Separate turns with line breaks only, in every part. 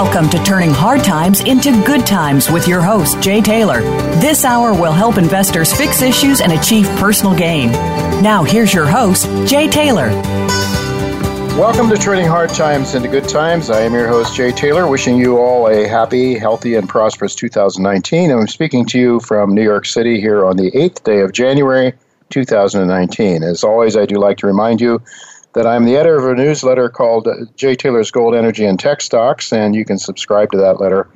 Welcome to Turning Hard Times into Good Times with your host, Jay Taylor. This hour will help investors fix issues and achieve personal gain. Now, here's your host, Jay Taylor.
Welcome to Turning Hard Times into Good Times. I am your host, Jay Taylor, wishing you all a happy, healthy, and prosperous 2019. I'm speaking to you from New York City here on the 8th day of January 2019. As always, I do like to remind you that I'm the editor of a newsletter called uh, Jay Taylor's Gold, Energy, and Tech Stocks, and you can subscribe to that letter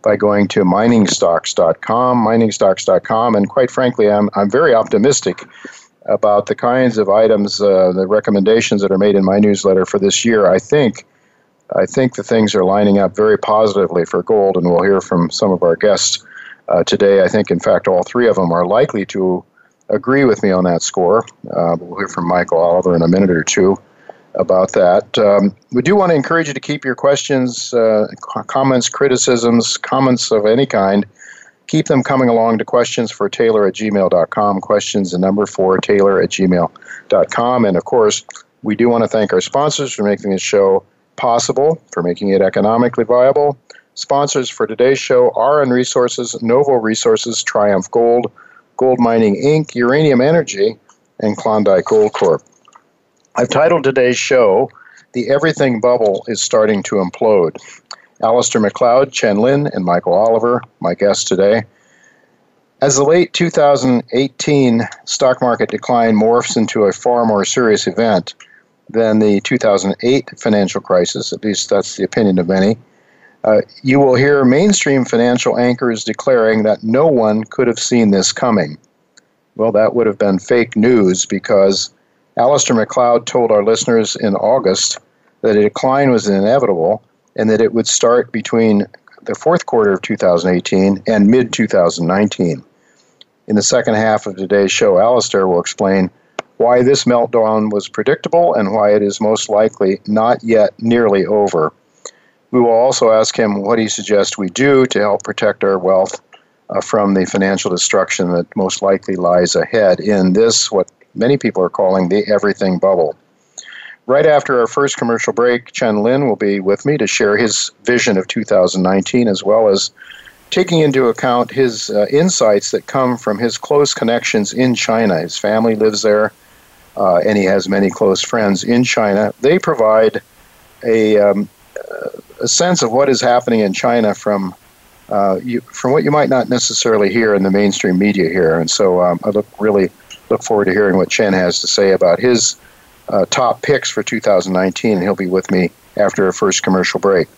by going to miningstocks.com, miningstocks.com, and quite frankly, I'm, I'm very optimistic about the kinds of items, uh, the recommendations that are made in my newsletter for this year. I think, I think the things are lining up very positively for gold, and we'll hear from some of our guests uh, today. I think, in fact, all three of them are likely to agree with me on that score. Uh, we'll hear from Michael Oliver in a minute or two about that. Um, we do want to encourage you to keep your questions, uh, comments, criticisms, comments of any kind. Keep them coming along to questions for Taylor at gmail.com. Questions, the number for Taylor at gmail.com. And of course, we do want to thank our sponsors for making this show possible, for making it economically viable. Sponsors for today's show are and Resources, Novo Resources, Triumph Gold, Gold Mining Inc., Uranium Energy, and Klondike Gold Corp. I've titled today's show, The Everything Bubble is Starting to Implode. Alasdair Macleod, Chen Lin, and Michael Oliver, my guests today. As the late 2018 stock market decline morphs into a far more serious event than the 2008 financial crisis, at least that's the opinion of many, uh, you will hear mainstream financial anchors declaring that no one could have seen this coming. Well, that would have been fake news because Alasdair Macleod told our listeners in August that a decline was inevitable and that it would start between the fourth quarter of 2018 and mid 2019. In the second half of today's show, Alasdair will explain why this meltdown was predictable and why it is most likely not yet nearly over. We will also ask him what he suggests we do to help protect our wealth uh, from the financial destruction that most likely lies ahead in this, what many people are calling the everything bubble. Right after our first commercial break, Chen Lin will be with me to share his vision of 2019 as well as taking into account his uh, insights that come from his close connections in China. His family lives there, uh, and he has many close friends in China. They provide a, um, a sense of what is happening in China from uh, you, from what you might not necessarily hear in the mainstream media here. And so um, I look really look forward to hearing what Chen has to say about his uh, top picks for 2019, and he'll be with me after a first commercial break.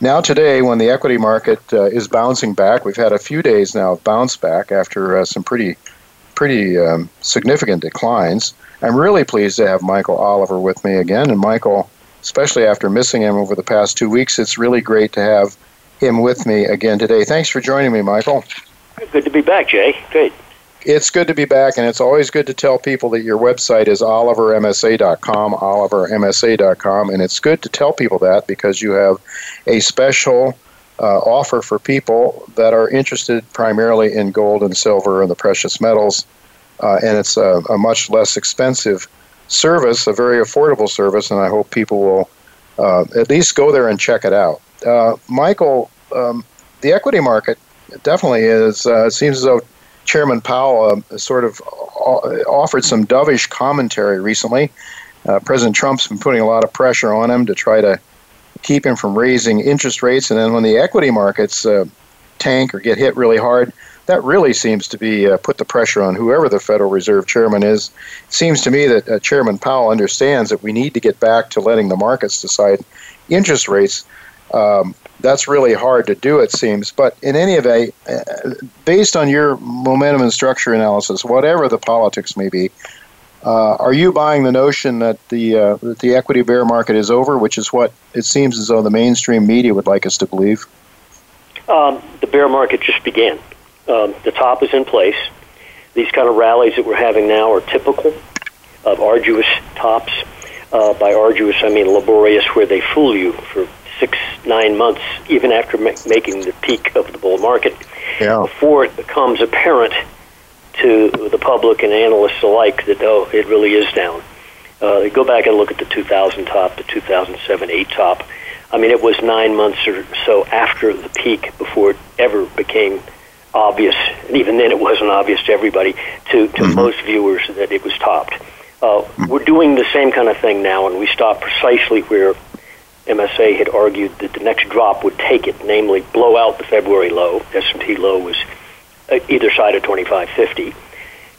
Now, today, when the equity market uh, is bouncing back, we've had a few days now of bounce back after uh, some pretty, pretty um, significant declines. I'm really pleased to have Michael Oliver with me again. And Michael, especially after missing him over the past two weeks, it's really great to have him with me again today. Thanks for joining me, Michael.
Good to be back, Jay. Good.
It's good to be back, and it's always good to tell people that your website is olivermsa.com, olivermsa.com, and it's good to tell people that because you have a special uh, offer for people that are interested primarily in gold and silver and the precious metals, uh, and it's a, a much less expensive service, a very affordable service, and I hope people will uh, at least go there and check it out. Uh, Michael, um, the equity market definitely is. Uh, it seems as though Chairman Powell uh, sort of offered some dovish commentary recently. Uh, President Trump's been putting a lot of pressure on him to try to keep him from raising interest rates, and then when the equity markets uh, tank or get hit really hard, that really seems to be uh, put the pressure on whoever the Federal Reserve Chairman is. It seems to me that uh, Chairman Powell understands that we need to get back to letting the markets decide interest rates. Um, that's really hard to do, it seems. But in any event, uh, based on your momentum and structure analysis, whatever the politics may be, uh, are you buying the notion that the uh, that the equity bear market is over, which is what it seems as though the mainstream media would like us to believe?
Um, the bear market just began. Um, the top is in place. These kind of rallies that we're having now are typical of arduous tops. Uh, by arduous, I mean laborious, where they fool you for six, nine months, even after ma- making the peak of the bull market,
yeah.
before it becomes apparent to the public and analysts alike that oh, it really is down. Uh, go back and look at the 2000 top, the 2007 8 top. I mean, it was nine months or so after the peak before it ever became obvious, and even then it wasn't obvious to everybody, to, to mm-hmm. most viewers, that it was topped. Uh, mm-hmm. We're doing the same kind of thing now, and we stopped precisely where MSA had argued that the next drop would take it, namely blow out the February low. S&P low was uh, either side of 2550,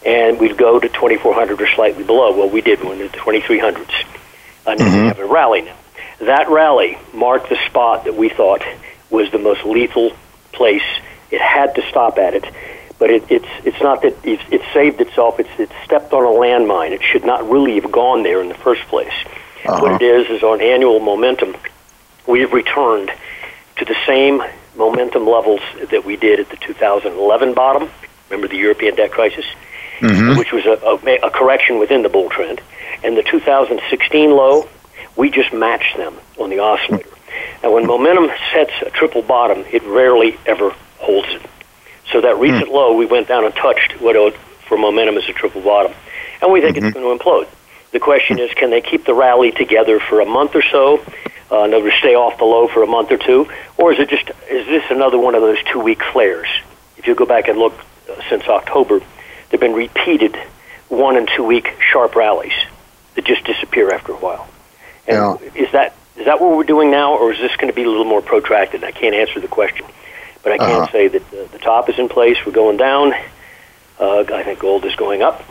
and we'd go to 2400 or slightly below. Well, we did one at the 2300s, and mm-hmm. we have a rally now. That rally marked the spot that we thought was the most lethal place. It had to stop at it, but it, it's it's not that it's, it saved itself. It's it stepped on a landmine. It should not really have gone there in the first place. Uh-huh. What it is is on annual momentum, we've returned to the same momentum levels that we did at the 2011 bottom. Remember the European debt crisis, mm-hmm. which was a, a, a correction within the bull trend, and the 2016 low. We just matched them on the oscillator. And when momentum sets a triple bottom, it rarely ever holds it. So that recent mm. low, we went down and touched what for momentum is a triple bottom, and we think mm-hmm. it's going to implode. The question is, can they keep the rally together for a month or so? Uh, in other words, stay off the low for a month or two, or is it just is this another one of those two week flares? If you go back and look uh, since October, there've been repeated one and two week sharp rallies that just disappear after a while. And yeah. is that is that what we're doing now, or is this going to be a little more protracted? I can't answer the question, but I can uh-huh. say that the, the top is in place. We're going down. Uh, I think gold is going up.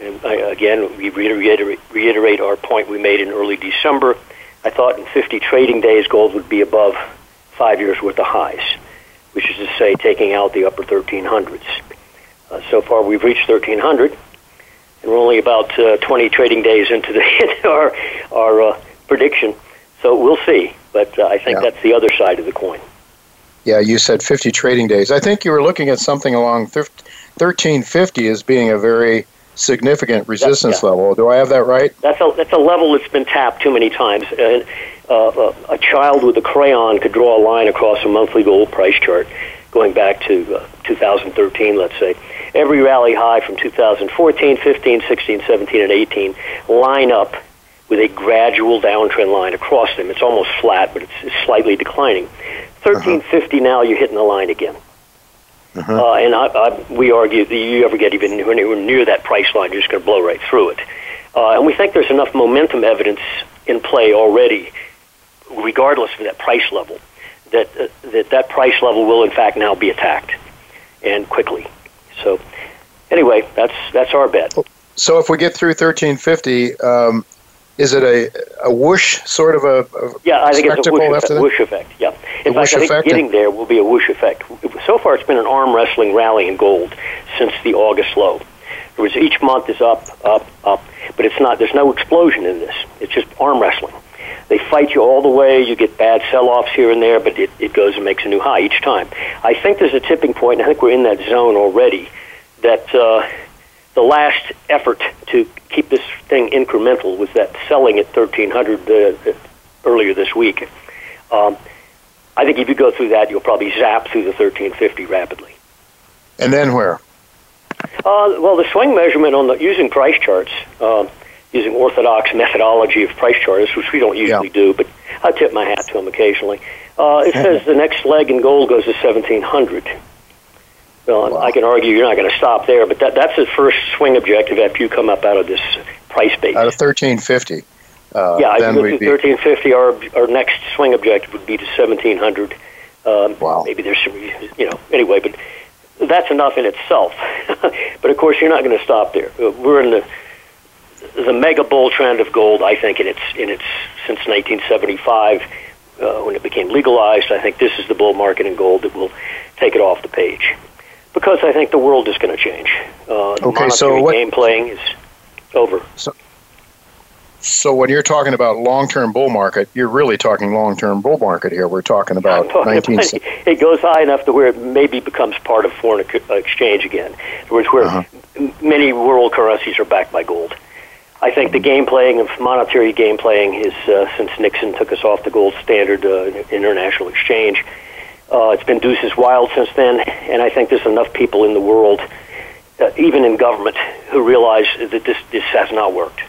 And I, again, we reiterate, reiterate our point we made in early December. I thought in 50 trading days, gold would be above five years worth of highs, which is to say, taking out the upper 1300s. Uh, so far, we've reached 1300, and we're only about uh, 20 trading days into the our our uh, prediction. So we'll see. But uh, I think yeah. that's the other side of the coin.
Yeah, you said 50 trading days. I think you were looking at something along 1350 as being a very significant resistance yeah. level. Do I have that right?
That's a that's a level that's been tapped too many times. Uh, uh, a child with a crayon could draw a line across a monthly gold price chart going back to uh, 2013, let's say. Every rally high from 2014, 15, 16, 17, and 18 line up with a gradual downtrend line across them. It's almost flat, but it's, it's slightly declining. 1350 uh-huh. now, you're hitting the line again. Uh-huh. Uh, and I, I, we argue that you ever get even anywhere near that price line, you're just going to blow right through it. Uh, and we think there's enough momentum evidence in play already, regardless of that price level, that uh, that that price level will in fact now be attacked, and quickly. So, anyway, that's that's our bet.
So if we get through 1350, um, is it a, a whoosh sort of a, a
yeah? I think it's a whoosh effect, whoosh effect. Yeah. In fact, I think getting there will be a whoosh effect. So far, it's been an arm wrestling rally in gold since the August low. It was each month is up, up, up, but it's not. There's no explosion in this. It's just arm wrestling. They fight you all the way. You get bad sell-offs here and there, but it, it goes and makes a new high each time. I think there's a tipping point, and I think we're in that zone already. That uh, the last effort to keep this thing incremental was that selling at 1300 uh, earlier this week. Um, I think if you go through that, you'll probably zap through the 1350 rapidly.
And then where?
Uh, well, the swing measurement on the using price charts, uh, using orthodox methodology of price charts, which we don't usually yeah. do, but I tip my hat to them occasionally. Uh, it says the next leg in gold goes to 1700. Well, wow. I can argue you're not going to stop there, but that, that's the first swing objective after you come up out of this price base.
Out of 1350.
Uh, yeah, I go to 1350. Our, our next swing objective would be to 1700. Um, wow. Maybe there's some, you know, anyway, but that's enough in itself. but of course, you're not going to stop there. We're in the the mega bull trend of gold. I think in its in its since 1975 uh, when it became legalized. I think this is the bull market in gold that will take it off the page because I think the world is going to change. Uh,
okay, so what,
game playing is over.
So, so when you're talking about long-term bull market, you're really talking long-term bull market here. We're talking about
talking 19. About, it goes high enough to where it maybe becomes part of foreign exchange again, Where's where uh-huh. many world currencies are backed by gold. I think the game playing of monetary game playing is uh, since Nixon took us off the gold standard uh, international exchange. Uh, it's been deuces wild since then, and I think there's enough people in the world, uh, even in government, who realize that this this has not worked.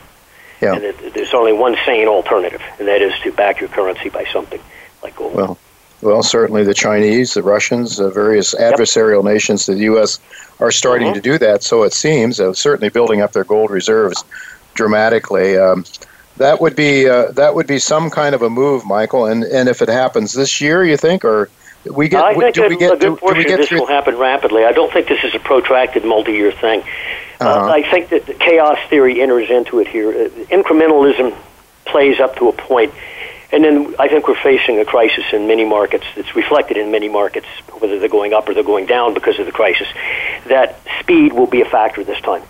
Yeah. And that there's only one sane alternative, and that is to back your currency by something like gold.
Well, well, certainly the Chinese, the Russians, the various adversarial yep. nations to the U.S. are starting mm-hmm. to do that. So it seems, uh, certainly building up their gold reserves dramatically. Um, that would be uh, that would be some kind of a move, Michael. And and if it happens this year, you think, or we get,
I think
do we get,
a good portion
do,
of this
through?
will happen rapidly. I don't think this is a protracted multi-year thing. Uh, uh-huh. Uh, I think that the chaos theory enters into it here. Uh, incrementalism plays up to a point, and then I think we're facing a crisis in many markets that's reflected in many markets, whether they're going up or they're going down because of the crisis. That speed will be a factor this time.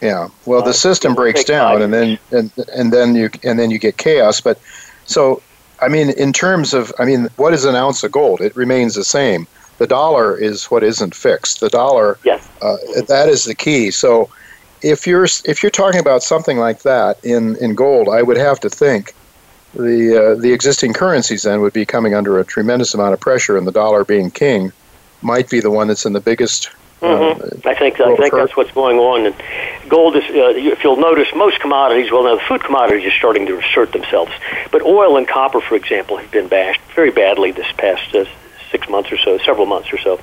Yeah. Well, the uh, system breaks down, and then and and then you and then you get chaos. But so, I mean, in terms of, I mean, what is an ounce of gold? It remains the same. The dollar is what isn't fixed. The dollar,
yes,
uh, that is the key. So, if you're if you're talking about something like that in in gold, I would have to think the uh, the existing currencies then would be coming under a tremendous amount of pressure, and the dollar being king might be the one that's in the biggest
Mm-hmm. I think I think that's what's going on. And gold is, uh, if you'll notice, most commodities. Well, now the food commodities are starting to assert themselves, but oil and copper, for example, have been bashed very badly this past uh, six months or so, several months or so.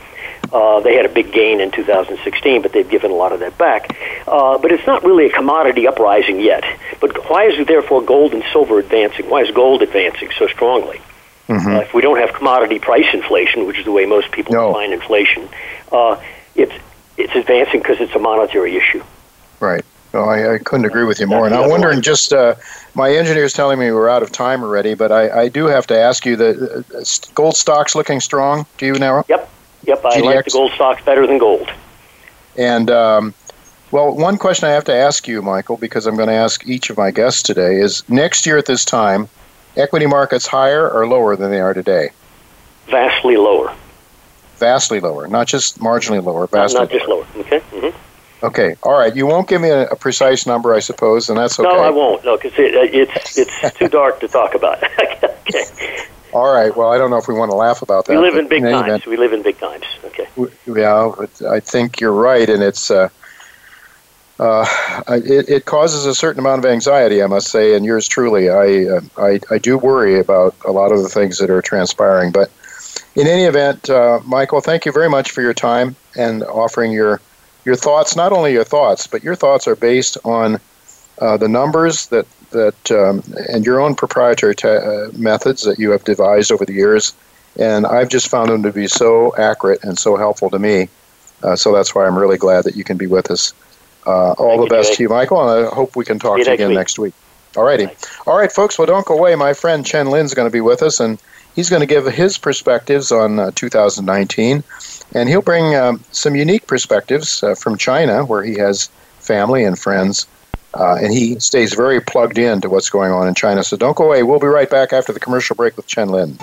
Uh, they had a big gain in 2016, but they've given a lot of that back. Uh, but it's not really a commodity uprising yet. But why is therefore gold and silver advancing? Why is gold advancing so strongly? Mm-hmm. Uh, if we don't have commodity price inflation, which is the way most people no. define inflation, uh, it's it's advancing because it's a monetary issue.
Right. No, I, I couldn't agree with you more. and I'm wondering, just uh, my engineer's telling me we're out of time already, but I, I do have to ask you: the uh, gold stocks looking strong? Do you now?
Yep. Yep. I GDX? like the gold stocks better than gold.
And um, well, one question I have to ask you, Michael, because I'm going to ask each of my guests today, is next year at this time, equity markets higher or lower than they are today?
Vastly lower
vastly lower, not just marginally lower, vastly
not, not just lower. Okay.
Mm-hmm. Okay. All right. You won't give me a, a, precise number, I suppose, and that's okay.
No, I won't. No, because it, it's it's too dark to talk about. okay.
All right. Well, I don't know if we want to laugh about that.
We live in big in times. Event, we live in big times. Okay.
Yeah, I think you're right, and it's. Uh, uh, it, it, causes a certain amount of anxiety, I must say, and yours truly. I, uh, I, I do worry about a lot of the things that are transpiring, but in any event, uh, Michael, thank you very much for your time and offering your your thoughts. Not only your thoughts, but your thoughts are based on uh, the numbers that that um, and your own proprietary te- uh, methods that you have devised over the years. And I've just found them to be so accurate and so helpful to me. Uh, so that's why I'm really glad that you can be with us. Uh, all
thank
the best to you, Michael, and I hope we can talk to you again week. next week. All righty. All right, folks. Well, don't go away. My friend Chen Lin's going to be with us, and He's going to give his perspectives on uh, 2019, and he'll bring um, some unique perspectives uh, from China, where he has family and friends, uh, and he stays very plugged in to what's going on in China. So don't go away. We'll be right back after the commercial break with Chen Lin.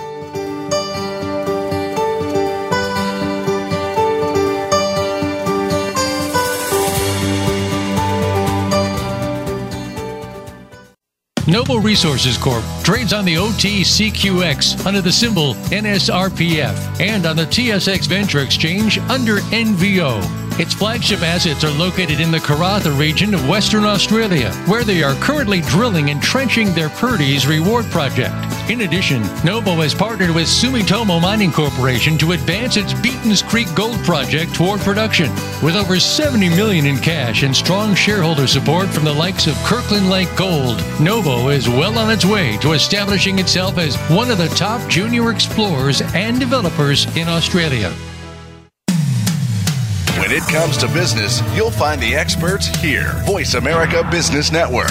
Novo Resources Corp trades on the OTCQX under the symbol NSRPF and on the TSX Venture Exchange under NVO. Its flagship assets are located in the Karratha region of Western Australia, where they are currently drilling and trenching their Purdy's reward project. In addition, Novo has partnered with Sumitomo Mining Corporation to advance its Beaton's Creek Gold project toward production. With over 70 million in cash and strong shareholder support from the likes of Kirkland Lake Gold, Novo is well on its way to establishing itself as one of the top junior explorers and developers in Australia.
When it comes to business, you'll find the experts here. Voice America Business Network.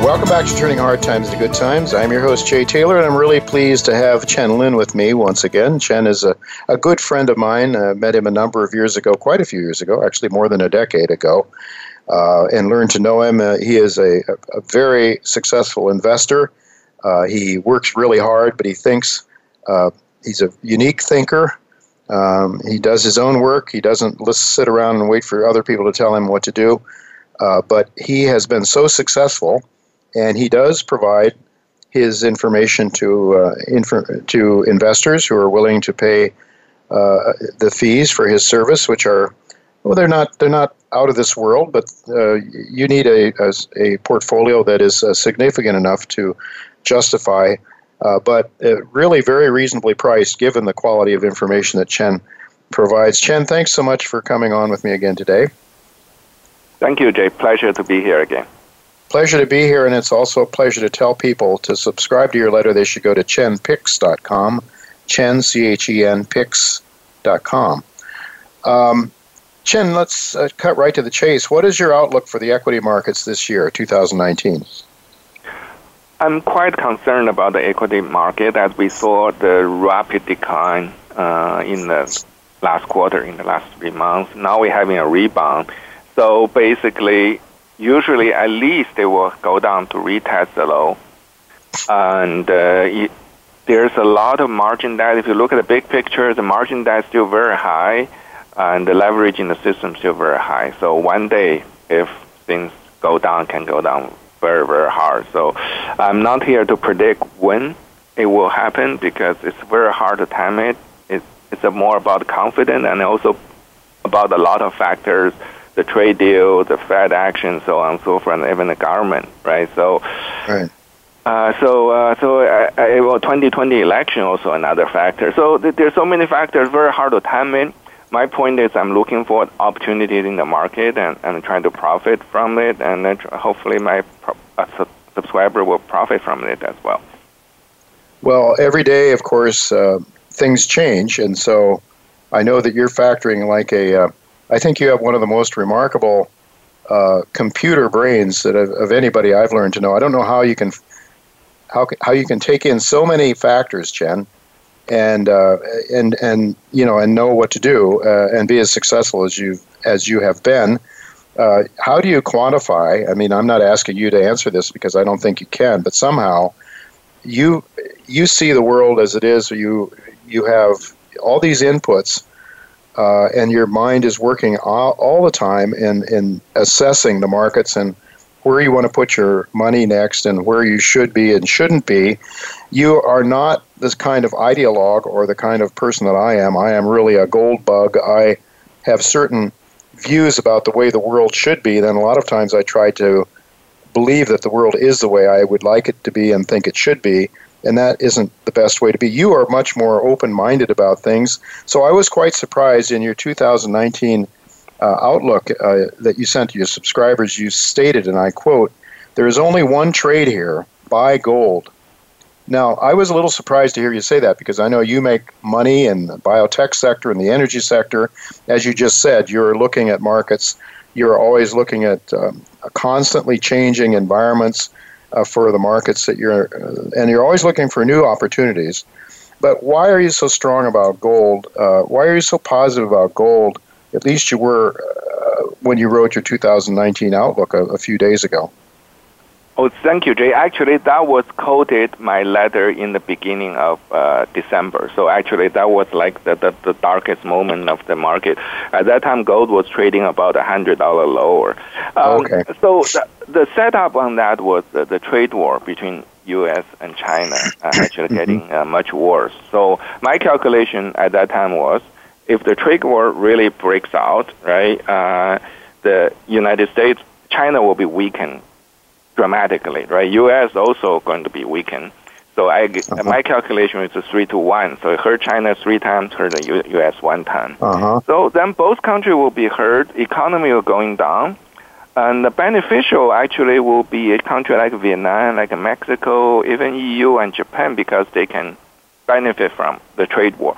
Welcome back to Turning Hard Times to Good Times. I'm your host, Jay Taylor, and I'm really pleased to have Chen Lin with me once again. Chen is a, a good friend of mine. I met him a number of years ago, quite a few years ago, actually more than a decade ago, uh, and learned to know him. Uh, he is a, a, very successful investor. Uh, he works really hard, but he thinks uh, he's a unique thinker. Um, he does his own work. He doesn't just sit around and wait for other people to tell him what to do. Uh, but he has been so successful and he does provide his information to uh, inf- to investors who are willing to pay uh, the fees for his service, which are well, they're not they're not out of this world, but uh, you need a, a, a portfolio that is uh, significant enough to justify, uh, but uh, really very reasonably priced given the quality of information that Chen provides. Chen, thanks so much for coming on with me again today.
Thank you, Jay. Pleasure to be here again.
Pleasure to be here, and it's also a pleasure to tell people to subscribe to your letter. They should go to chenpicks.com, chen, C-H-E-N, picks.com. Um, Chen, let's uh, cut right to the chase. What is your outlook for the equity markets this year, 2019?
I'm quite concerned about the equity market as we saw the rapid decline uh, in the last quarter, in the last three months. Now we're having a rebound. So basically, usually at least they will go down to retest the low. And uh, it, there's a lot of margin debt. If you look at the big picture, the margin debt is still very high, and the leverage in the system is still very high. So one day, if things go down, can go down very, very hard. So I'm not here to predict when it will happen because it's very hard to time it. It's, it's more about confidence and also about a lot of factors the trade deal, the Fed action, so on and so forth, and even the government, right? So,
right.
Uh, so, uh, so, uh, uh well, 2020 election also another factor. So th- there's so many factors, very hard to time in. My point is, I'm looking for opportunities in the market and, and trying to profit from it, and then hopefully my pro- su- subscriber will profit from it as well.
Well, every day, of course, uh, things change, and so I know that you're factoring like a uh, I think you have one of the most remarkable uh, computer brains that of, anybody I've learned to know. I don't know how you can how how you can take in so many factors, Chen, and uh, and and you know and know what to do uh, and be as successful as you as you have been. Uh, how do you quantify? I mean, I'm not asking you to answer this because I don't think you can, but somehow you you see the world as it is. You you have all these inputs uh, and your mind is working all, all the time in, in assessing the markets and where you want to put your money next and where you should be and shouldn't be, you are not this kind of ideologue or the kind of person that I am. I am really a gold bug. I have certain views about the way the world should be. Then a lot of times I try to believe that the world is the way I would like it to be and think it should be and that isn't the best way to be. You are much more open minded about things. So I was quite surprised in your 2019 uh, outlook uh, that you sent to your subscribers. You stated, and I quote, There is only one trade here buy gold. Now, I was a little surprised to hear you say that because I know you make money in the biotech sector and the energy sector. As you just said, you're looking at markets, you're always looking at um, constantly changing environments uh, for the markets that you're, uh, and you're always looking for new opportunities. But why are you so strong about gold? Uh, why are you so positive about gold? At least you were uh, when you wrote your 2019 outlook a, a few days ago.
Oh, thank you, Jay. Actually, that was quoted my letter in the beginning of uh, December. So actually, that was like the, the, the, darkest moment of the market. At that time, gold was trading about a hundred dollar lower.
Um, okay.
So the, the setup on that was the, the trade war between U.S. and China uh, actually mm-hmm. getting uh, much worse. So my calculation at that time was, if the trade war really breaks out, right, uh, the United States, China will be weakened dramatically, right? U.S. also going to be weakened. So I, uh-huh. my calculation is a three to one. So hurt China three times, hurt the U, U.S. one time.
Uh-huh.
So then both countries will be hurt. Economy will going down, and the beneficial actually will be a country like Vietnam, like Mexico, even EU and Japan because they can benefit from the trade war.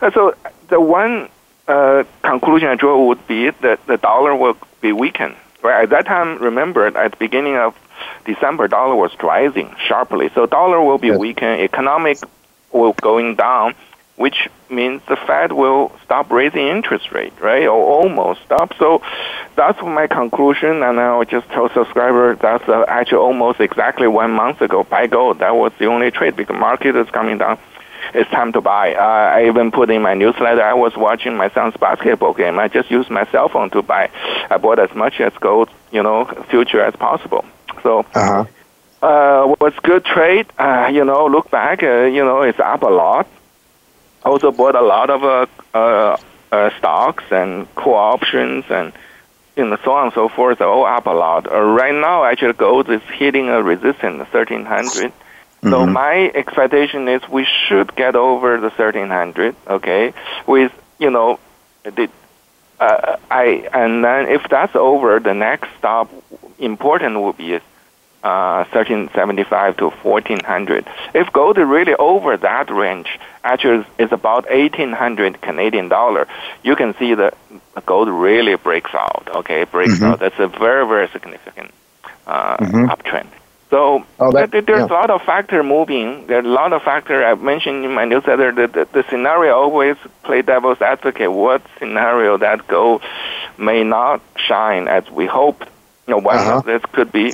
And so the one uh, conclusion I draw would be that the dollar will be weakened. Right at that time, remember at the beginning of December, dollar was rising sharply. So dollar will be yes. weakened, economic will going down, which means the Fed will stop raising interest rate, right, or almost stop. So that's my conclusion, and I will just tell subscribers that's uh, actually almost exactly one month ago. Buy gold. That was the only trade because market is coming down. It's time to buy. Uh, I even put in my newsletter. I was watching my son's basketball game. I just used my cell phone to buy. I bought as much as gold, you know, future as possible. So,
uh-huh.
uh, was good trade. Uh, you know, look back, uh, you know, it's up a lot. Also bought a lot of uh, uh, uh, stocks and call options and you know, so on and so forth, all up a lot. Uh, right now, actually, gold is hitting a resistance, 1300. Mm-hmm. So my expectation is we should get over the 1300, okay, with, you know, the, uh, I, and then if that's over, the next stop important would be uh, 1375 to 1400. If gold is really over that range, actually is about 1800 Canadian dollar, you can see the gold really breaks out. Okay, breaks mm-hmm. out. That's a very very significant uh, mm-hmm. uptrend. So
oh, that,
there's yeah. a lot of factor moving. There's a lot of factor I mentioned in my newsletter. The, the, the scenario always play devil's advocate. What scenario that gold may not shine as we hoped? You know, one uh-huh. of this could be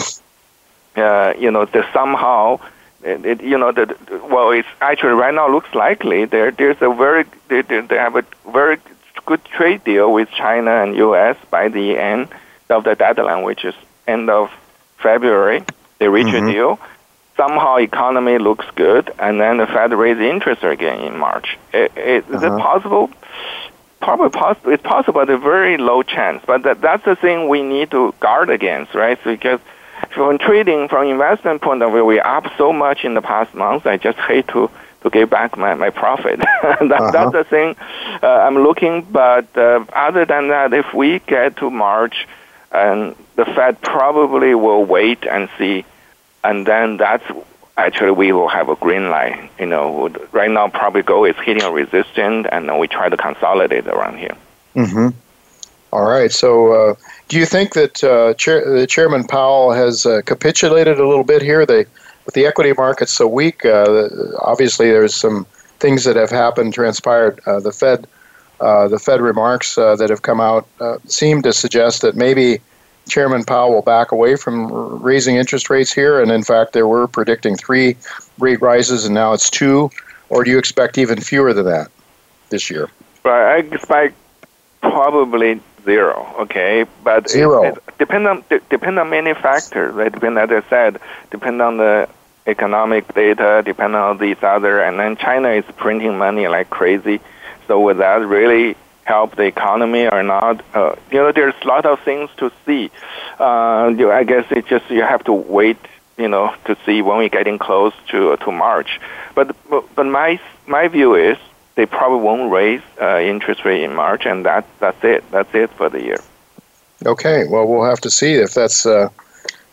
uh, you know, the somehow, it, it, you know, the, well, it's actually right now looks likely there. There's a very they, they have a very good trade deal with China and U.S. by the end of the deadline, which is end of February. They reach mm-hmm. a deal. Somehow economy looks good, and then the Fed raise interest again in March. It, it, uh-huh. Is it possible? Probably possible. It's possible, but a very low chance. But that, that's the thing we need to guard against, right? So because from trading, from investment point of view, we up so much in the past months. I just hate to to get back my, my profit. that, uh-huh. That's the thing uh, I'm looking. But uh, other than that, if we get to March, and the Fed probably will wait and see, and then that's actually we will have a green light. You know, right now probably gold is hitting a resistance, and we try to consolidate around here.
Mm-hmm. All right. So, uh, do you think that uh, Chair, Chairman Powell has uh, capitulated a little bit here? They, with the equity markets so weak, uh, obviously there's some things that have happened, transpired. Uh, the Fed, uh, the Fed remarks that have come out seem to suggest that maybe Chairman Powell will back away from raising interest rates here. And in fact, they were predicting three rate rises, and now it's two. Or do you expect even fewer than that this year?
Well, I expect probably zero. Okay, but
zero.
It, it depend on depend on many factors. Right? Depend, as I said, depend on the economic data, depend on these other, and then China is printing money like crazy. So that really help the economy or not? Uh, you know, there's a lot of things to see. Uh, you, I guess it just you have to wait. You know, to see when we're getting close to to March. But but my my view is they probably won't raise uh, interest rate in March, and that that's it. That's it for the year.
Okay, well, we'll have to see if that's uh,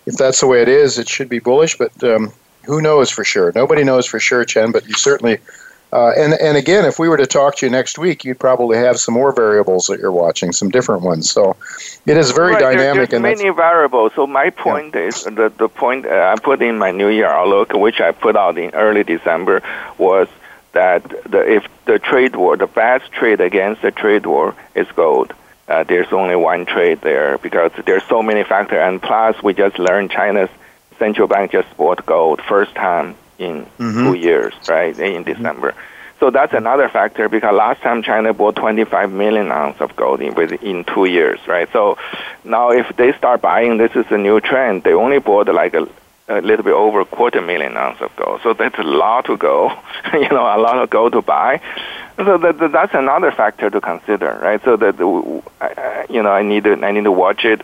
if that's the way it is. It should be bullish, but um, who knows for sure? Nobody knows for sure, Chen. But you certainly. Uh, and and again, if we were to talk to you next week, you'd probably have some more variables that you're watching, some different ones. So it is very
right,
dynamic.
There, there's many variables. So my point yeah. is the the point I put in my New Year outlook, which I put out in early December, was that the, if the trade war, the best trade against the trade war is gold. Uh, there's only one trade there because there's so many factors, and plus we just learned China's central bank just bought gold first time in
Mhm.
two years, right? In December. So that's another factor because last time China bought 25 million ounces of gold in within two years, right? So now if they start buying, this is a new trend. They only bought like a, a little bit over a quarter million ounces of gold. So that's a lot to go, you know, a lot of gold to buy. So that, that- that's another factor to consider, right? So that you know, I need to I need to watch it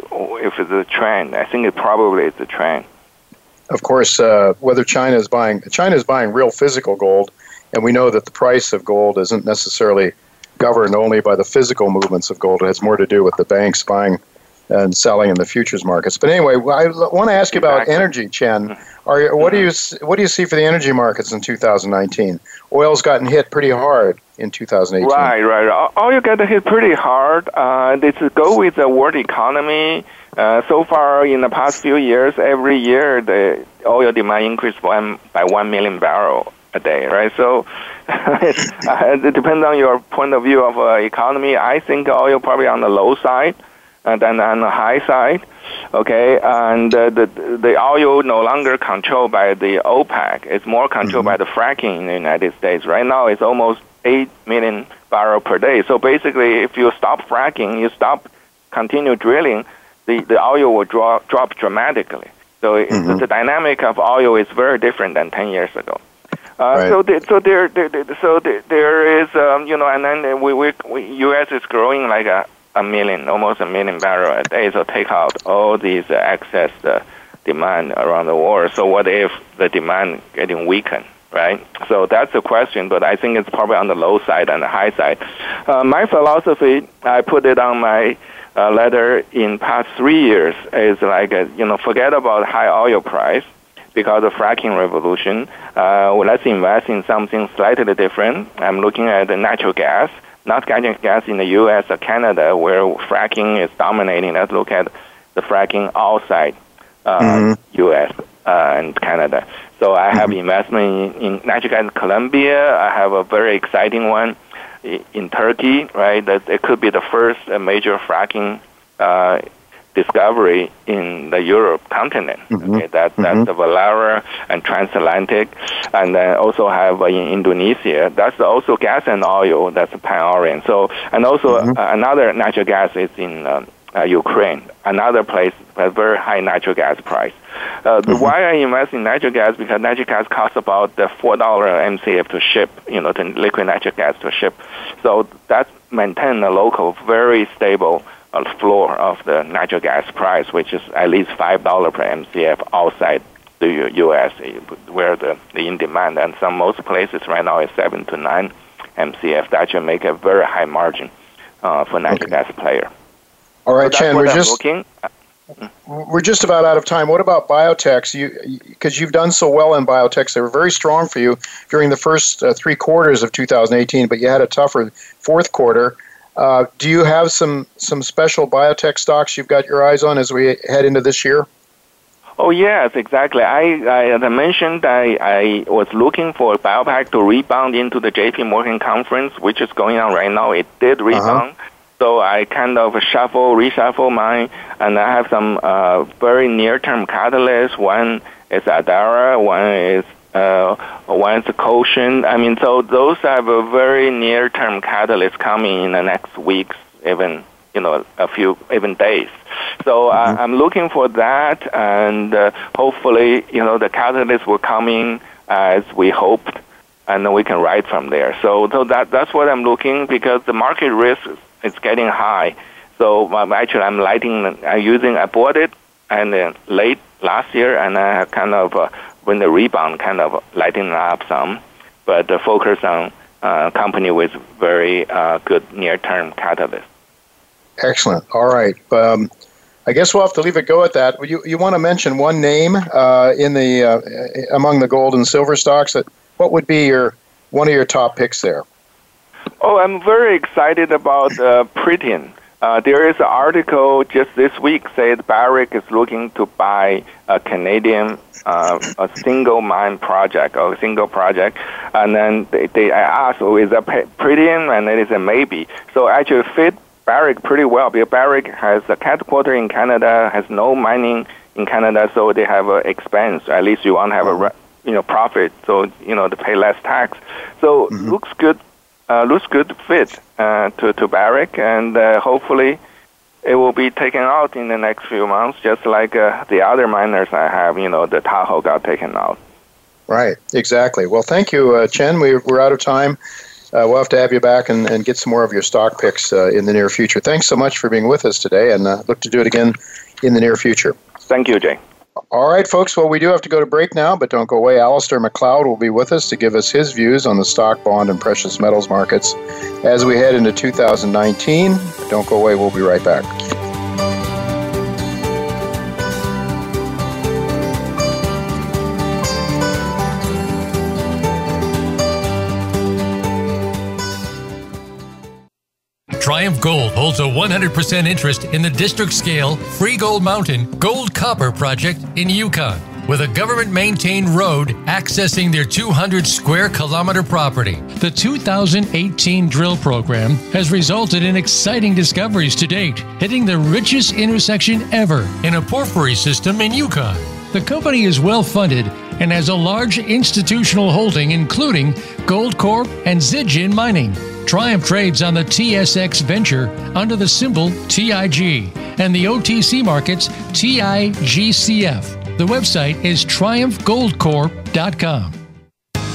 if it's a trend. I think it probably is a trend.
Of course, uh, whether China is buying China is buying real physical gold, and we know that the price of gold isn't necessarily governed only by the physical movements of gold. It has more to do with the banks buying and selling in the futures markets. But anyway, I want to ask you about energy, Chen. Are you, what do you what do you see for the energy markets in 2019? Oil's gotten hit pretty hard in 2018.
Right, right. All you hit pretty hard. Uh, this go with the world economy. Uh, so far, in the past few years, every year the oil demand increased one by one million barrel a day, right? So uh, it depends on your point of view of uh, economy. I think oil probably on the low side, and then on the high side. Okay, and uh, the the oil no longer controlled by the OPEC. It's more controlled by the fracking in the United States. Right now, it's almost eight million barrel per day. So basically, if you stop fracking, you stop continue drilling, the, the oil will drop drop dramatically. So it,
Mhm.
the dynamic of oil is very different than ten years ago. Uh,
Right.
So, the, so there, there, there- so there, there is, um, you know, and then we, we, we, U.S. is growing like a, a million, almost a million barrel a day. So take out all these uh, excess uh, demand around the world. So what if the demand getting weakened? Right, so that's the question, but I think it's probably on the low side and the high side. Uh, my philosophy, I put it on my uh, letter in past three years, is like uh you know forget about high oil price because of fracking revolution. Uh, well, let's invest in something slightly different. I'm looking at the natural gas, not natural gas in the U.S. or Canada, where fracking is dominating. Let's look at the fracking outside uh,
Mhm.
U.S. Uh, and Canada. So I have investment in, in natural gas in Colombia. I have a very exciting one in Turkey, right? That it could be the first uh, major fracking uh, discovery in the Europe continent.
Mhm.
Okay, that that's
Mhm.
the Valeura and transatlantic, and then also have uh, in Indonesia. That's also gas and oil. That's Pan-Orient. So and also
Mhm.
uh, another natural gas is in um, uh, Ukraine. Another place has very high natural gas price. Uh, the Why I invest in natural gas because natural gas costs about the four dollar MCF to ship. You know, the liquid natural gas to ship. So that maintain a local very stable uh, floor of the natural gas price, which is at least five dollar per MCF outside the U.S. eh, where the, the in demand and some most places right now is seven to nine MCF. That should make a very high margin uh, for natural
Okay.
gas player.
All
So
Chen, we're
I'm
just
looking.
we're just about out of time. What about biotechs? You because you've done so well in biotechs, they were very strong for you during the first uh, three quarters of 2018, but you had a tougher fourth quarter. Uh, do you have some some special biotech stocks you've got your eyes on as we head into this year?
Oh yes, exactly. I, I as I mentioned, I, I was looking for biotech to rebound into the J.P. Morgan conference, which is going on right now. It did rebound, so I kind of shuffle, reshuffle mine, and I have some uh, very near-term catalysts. One is Adara, one is uh, one is Quotient. I mean, so those have a very near-term catalyst coming in the next weeks, even you know a few even days. So uh, I'm looking for that, and uh, hopefully, you know, the catalyst will come in as we hoped, and then we can ride from there. So, so that that's what I'm looking because the market risk is getting high. So um, actually, I'm lighting, I'm using, I bought it and uh, late last year, and I kind of uh, when the rebound, kind of lighting up some, but uh, focus on uh, company with very uh, good near-term catalyst.
Excellent. All right. Um, I guess we'll have to leave it go at that. You you want to mention one name uh, in the uh, among the gold and silver stocks? That what would be your one of your top picks there?
Oh, I'm very excited about uh, Pretium. Uh, there is an article just this week said Barrick is looking to buy a Canadian uh, a single mine project or a single project, and then they, they I asked, oh, is that Pretium? And it is a maybe. So actually fit Barrick pretty well because Barrick has a headquarter in Canada, has no mining in Canada, so they have an expense. At least you want to have a you know profit, so you know to pay less tax. So mm-hmm. looks good, uh, looks good fit uh, to to Barrick, and uh, hopefully it will be taken out in the next few months, just like uh, the other miners I have. You know, the Tahoe got taken out.
Right, exactly. Well, thank you, uh, Chen. We, we're out of time. Uh, we'll have to have you back and, and get some more of your stock picks uh, in the near future. Thanks so much for being with us today, and uh, look to do it again in the near future.
Thank you, Jay.
All right, folks. Well, we do have to go to break now, but don't go away. Alasdair Macleod will be with us to give us his views on the stock, bond, and precious metals markets as we head into 2019. Don't go away. We'll be right back.
Triumph Gold holds a 100% interest in the district scale Free Gold Mountain Gold Copper project in Yukon, with a government maintained road accessing their 200 square kilometer property. The 2018 drill program has resulted in exciting discoveries to date, hitting the richest intersection ever in a porphyry system in Yukon. The company is well funded and has a large institutional holding, including Goldcorp and Zijin Mining. Triumph trades on the TSX Venture under the symbol TIG and the OTC markets TIGCF. The website is triumphgoldcorp.com.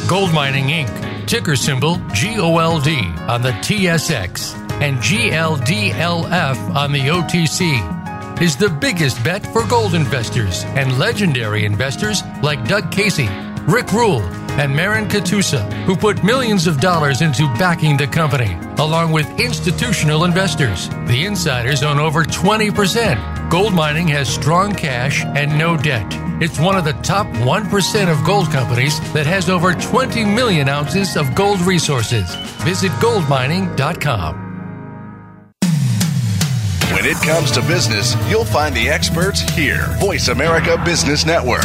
Gold Mining Inc., ticker symbol GOLD on the TSX and GLDLF on the OTC, is the biggest bet for gold investors and legendary investors like Doug Casey, Rick Rule, and Marin Katusa, who put millions of dollars into backing the company, along with institutional investors. The insiders own over 20%. Gold mining has strong cash and no debt. It's one of the top 1% of gold companies that has over 20 million ounces of gold resources. Visit goldmining.com.
When it comes to business, you'll find the experts here. Voice America Business Network.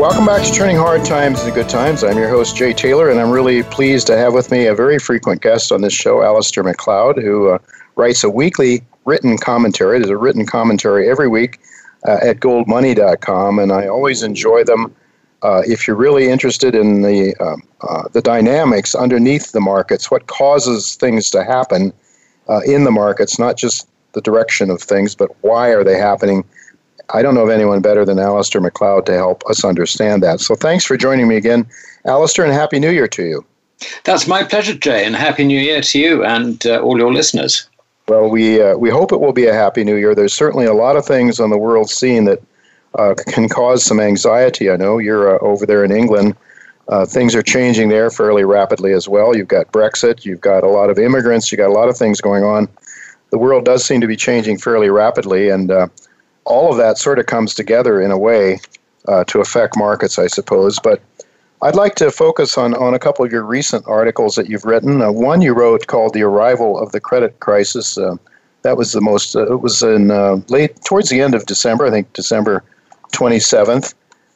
Welcome back to Turning Hard Times into Good Times. I'm your host, Jay Taylor, and I'm really pleased to have with me a very frequent guest on this show, Alasdair Macleod, who uh, writes a weekly written commentary. There's a written commentary every week uh, at goldmoney.com, and I always enjoy them. Uh, if you're really interested in the, um, uh, the dynamics underneath the markets, what causes things to happen uh, in the markets, not just the direction of things, but why are they happening? I don't know of anyone better than Alasdair Macleod to help us understand that. So thanks for joining me again, Alasdair, and Happy New Year to you.
That's my pleasure, Jay, and Happy New Year to you and uh, all your listeners.
Well, we, uh, we hope it will be a Happy New Year. There's certainly a lot of things on the world scene that uh, can cause some anxiety. I know you're uh, over there in England. Uh, things are changing there fairly rapidly as well. You've got Brexit, you've got a lot of immigrants, you've got a lot of things going on. The world does seem to be changing fairly rapidly, and uh, all of that sort of comes together in a way uh, to affect markets, I suppose. But I'd like to focus on, on a couple of your recent articles that you've written. Uh, one you wrote called "The Arrival of the Credit Crisis." Uh, that was the most. Uh, it was in uh, late towards the end of December, I think December twenty seventh,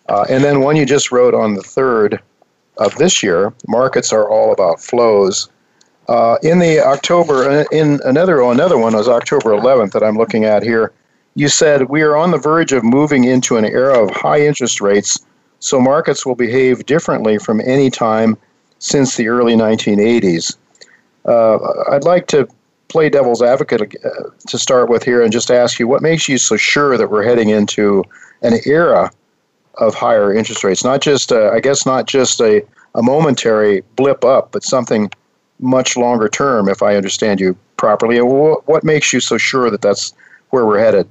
uh, and then one you just wrote on the third of this year. Markets are all about flows. in the October, in another another one was October 11th that I'm looking at here you said we are on the verge of moving into an era of high interest rates, so markets will behave differently from any time since the early 1980s. Uh, I'd like to play devil's advocate uh, to start with here and just ask you what makes you so sure that we're heading into an era of higher interest rates? Not just, uh, I guess, not just a, a momentary blip up, but something much longer term, if I understand you properly. What, what makes you so sure that that's where we're headed?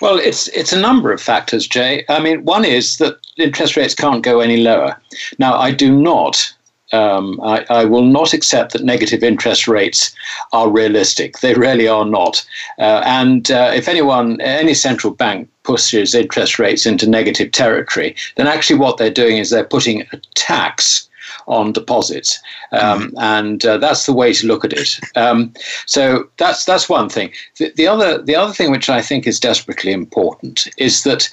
Well, it's it's a number of factors, Jay. I mean, one is that interest rates can't go any lower. Now, I do not um, I, I, will not accept that negative interest rates are realistic. They really are not. Uh, and uh, if anyone, any central bank pushes interest rates into negative territory, then actually what they're doing is they're putting a tax on deposits, um, mm. and uh, that's the way to look at it. Um, so that's that's one thing. The, the, other the other thing which I think is desperately important is that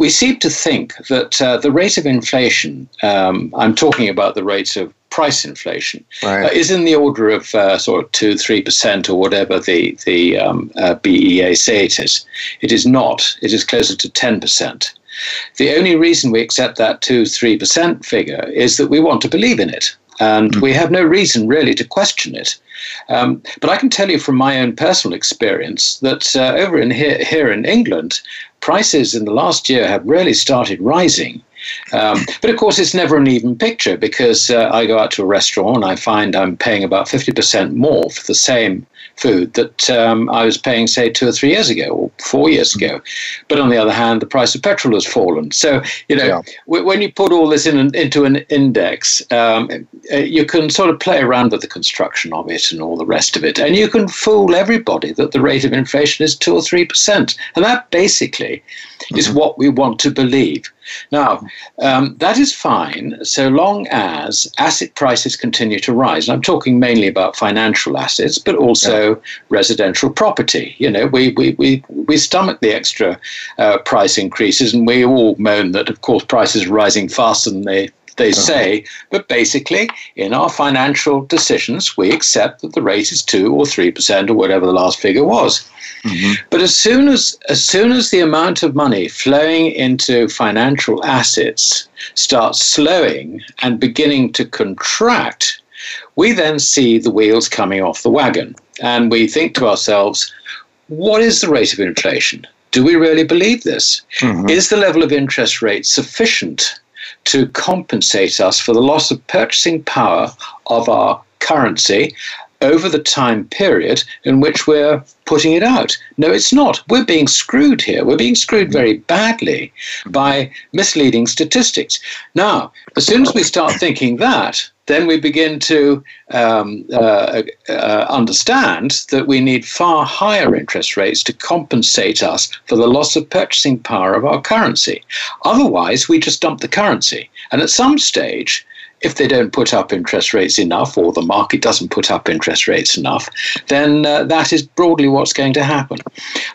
we seem to think that uh, the rate of inflation, um, I'm talking about the rate of price inflation, right. uh, is in the order of uh, sort of 2 3% or whatever the, the um, uh, BEA say it is. It is not, it is closer to 10%. The only reason we accept that 2 3% figure is that we want to believe in it. And mm. we have no reason really to question it. Um, but I can tell you from my own personal experience that uh, over in here, here in England, prices in the last year have really started rising. Um, but of course, it's never an even picture because uh, I go out to a restaurant and I find I'm paying about 50% more for the same food that um, I was paying, say, two or three years ago or four years ago. But on the other hand, the price of petrol has fallen. So, you know, yeah. w- when you put all this in an, into an index, um, uh, you can sort of play around with the construction of it and all the rest of it. And you can fool everybody that the rate of inflation is two or three percent. And that basically mm-hmm. is what we want to believe. Now, um, that is fine so long as asset prices continue to rise. And I'm talking mainly about financial assets, but also yeah. residential property. You know, we, we, we, we stomach the extra uh, price increases, and we all moan that, of course, prices are rising faster than they they uh-huh. say, but basically, in our financial decisions, we accept that the rate is two or three percent or whatever the last figure was. Mm-hmm. But as soon as as soon as the amount of money flowing into financial assets starts slowing and beginning to contract, we then see the wheels coming off the wagon, and we think to ourselves, what is the rate of inflation? Do we really believe this? Mm-hmm. Is the level of interest rate sufficient to compensate us for the loss of purchasing power of our currency over the time period in which we're putting it out. No, it's not. We're being screwed here. We're being screwed very badly by misleading statistics. Now, as soon as we start thinking that, then we begin to um, uh, uh, understand that we need far higher interest rates to compensate us for the loss of purchasing power of our currency. Otherwise, we just dump the currency. And at some stage, if they don't put up interest rates enough or the market doesn't put up interest rates enough, then uh, that is broadly what's going to happen.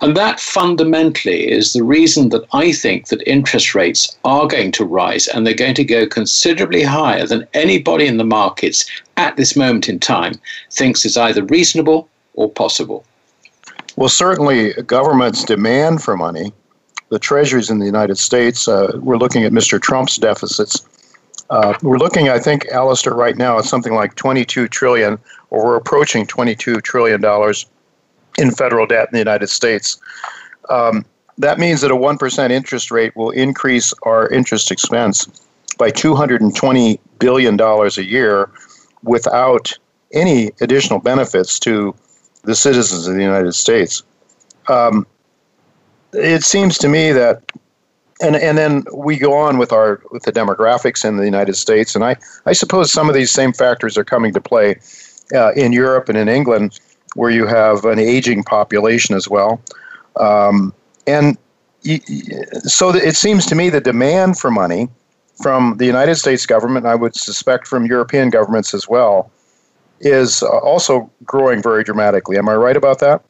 And that fundamentally is the reason that I think that interest rates are going to rise and they're going to go considerably higher than anybody in the markets at this moment in time thinks is either reasonable or possible.
Well, certainly government's demand for money, the treasuries in the United States, uh, we're looking at Mr. Trump's deficits uh, we're looking, I think, Alasdair, right now at something like 22 trillion, or we're approaching 22 trillion dollars in federal debt in the United States. Um, that means that a 1% interest rate will increase our interest expense by $220 billion a year without any additional benefits to the citizens of the United States. Um, it seems to me that and and then we go on with our with the demographics in the United States, and I I suppose some of these same factors are coming to play uh, in Europe and in England, where you have an aging population as well, um, and so it seems to me the demand for money from the United States government, I would suspect from European governments as well, is uh, also growing very dramatically. Am I right about that?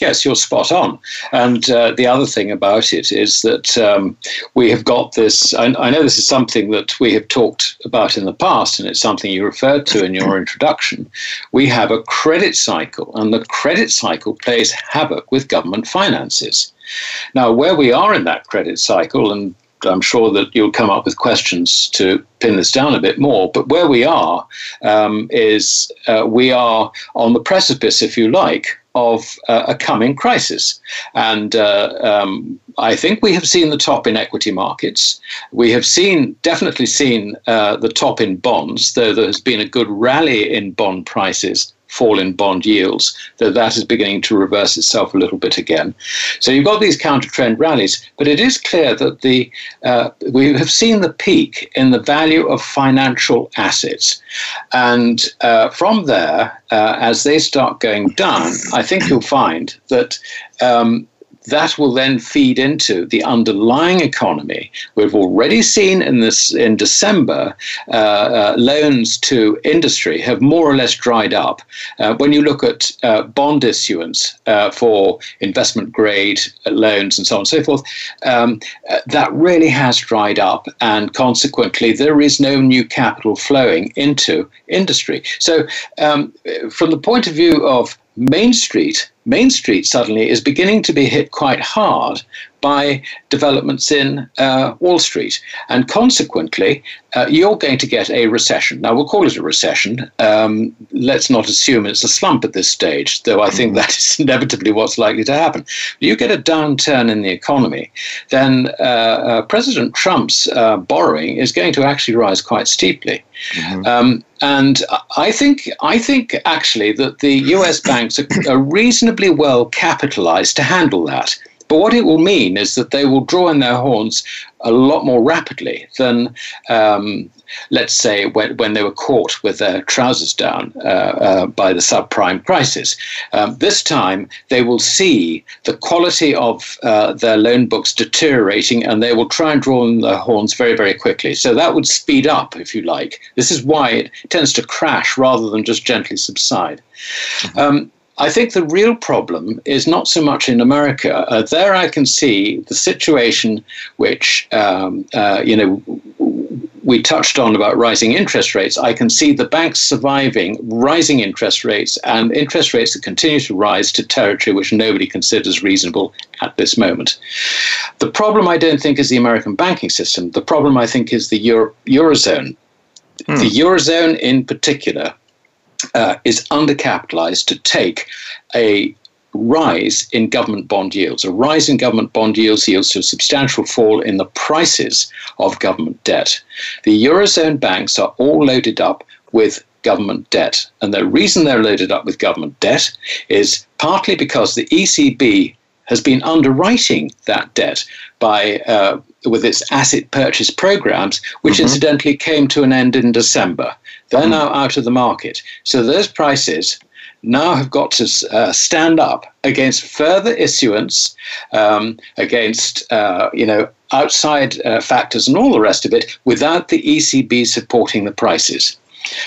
Yes, you're spot on. And uh, the other thing about it is that um, we have got this. I, I, know this is something that we have talked about in the past, and it's something you referred to in your introduction. We have a credit cycle, and the credit cycle plays havoc with government finances. Now, where we are in that credit cycle, and I'm sure that you'll come up with questions to pin this down a bit more. But where we are um, is uh, we are on the precipice, if you like, of uh, a coming crisis. And uh, um, I think we have seen the top in equity markets. We have seen, definitely seen uh, the top in bonds, though there has been a good rally in bond prices fall in bond yields, that that is beginning to reverse itself a little bit again. So you've got these counter trend rallies, but it is clear that the uh, we have seen the peak in the value of financial assets. And uh, from there, uh, as they start going down, I think you'll find that um, that will then feed into the underlying economy. We've already seen in this in December uh, uh, loans to industry have more or less dried up. Uh, when you look at uh, bond issuance uh, for investment grade loans and so on and so forth, um, uh, that really has dried up, and consequently there is no new capital flowing into industry. So, um, from the point of view of Main Street, Main Street suddenly is beginning to be hit quite hard by developments in uh, Wall Street. And consequently, uh, you're going to get a recession. Now, we'll call it a recession. Um, let's not assume it's a slump at this stage, though I think mm-hmm. that is inevitably what's likely to happen. You get a downturn in the economy, then uh, uh President Trump's uh, borrowing is going to actually rise quite steeply. Mm-hmm. Um, and I think I think actually that the U.S. banks are, are reasonably well capitalized to handle that. But what it will mean is that they will draw in their horns a lot more rapidly than, um, let's say, when, when they were caught with their trousers down uh, uh, by the subprime crisis. Um, this time, they will see the quality of uh, their loan books deteriorating and they will try and draw in their horns very, very quickly. So that would speed up, if you like. This is why it tends to crash rather than just gently subside. Mm-hmm. Um, I think the real problem is not so much in America. Uh, there, I can see the situation which um, uh, you know we touched on about rising interest rates. I can see the banks surviving rising interest rates and interest rates that continue to rise to territory which nobody considers reasonable at this moment. The problem, I don't think, is the American banking system. The problem, I think, is the Euro- eurozone. Hmm. The eurozone, in particular, uh, is undercapitalized to take a rise in government bond yields. A rise in government bond yields yields to a substantial fall in the prices of government debt. The Eurozone banks are all loaded up with government debt. And the reason they're loaded up with government debt is partly because the ECB has been underwriting that debt by uh, with its asset purchase programs, which mm-hmm. incidentally came to an end in December. They're mm. now out of the market. So those prices now have got to uh, stand up against further issuance, um, against uh, you know outside uh, factors and all the rest of it, without the ECB supporting the prices.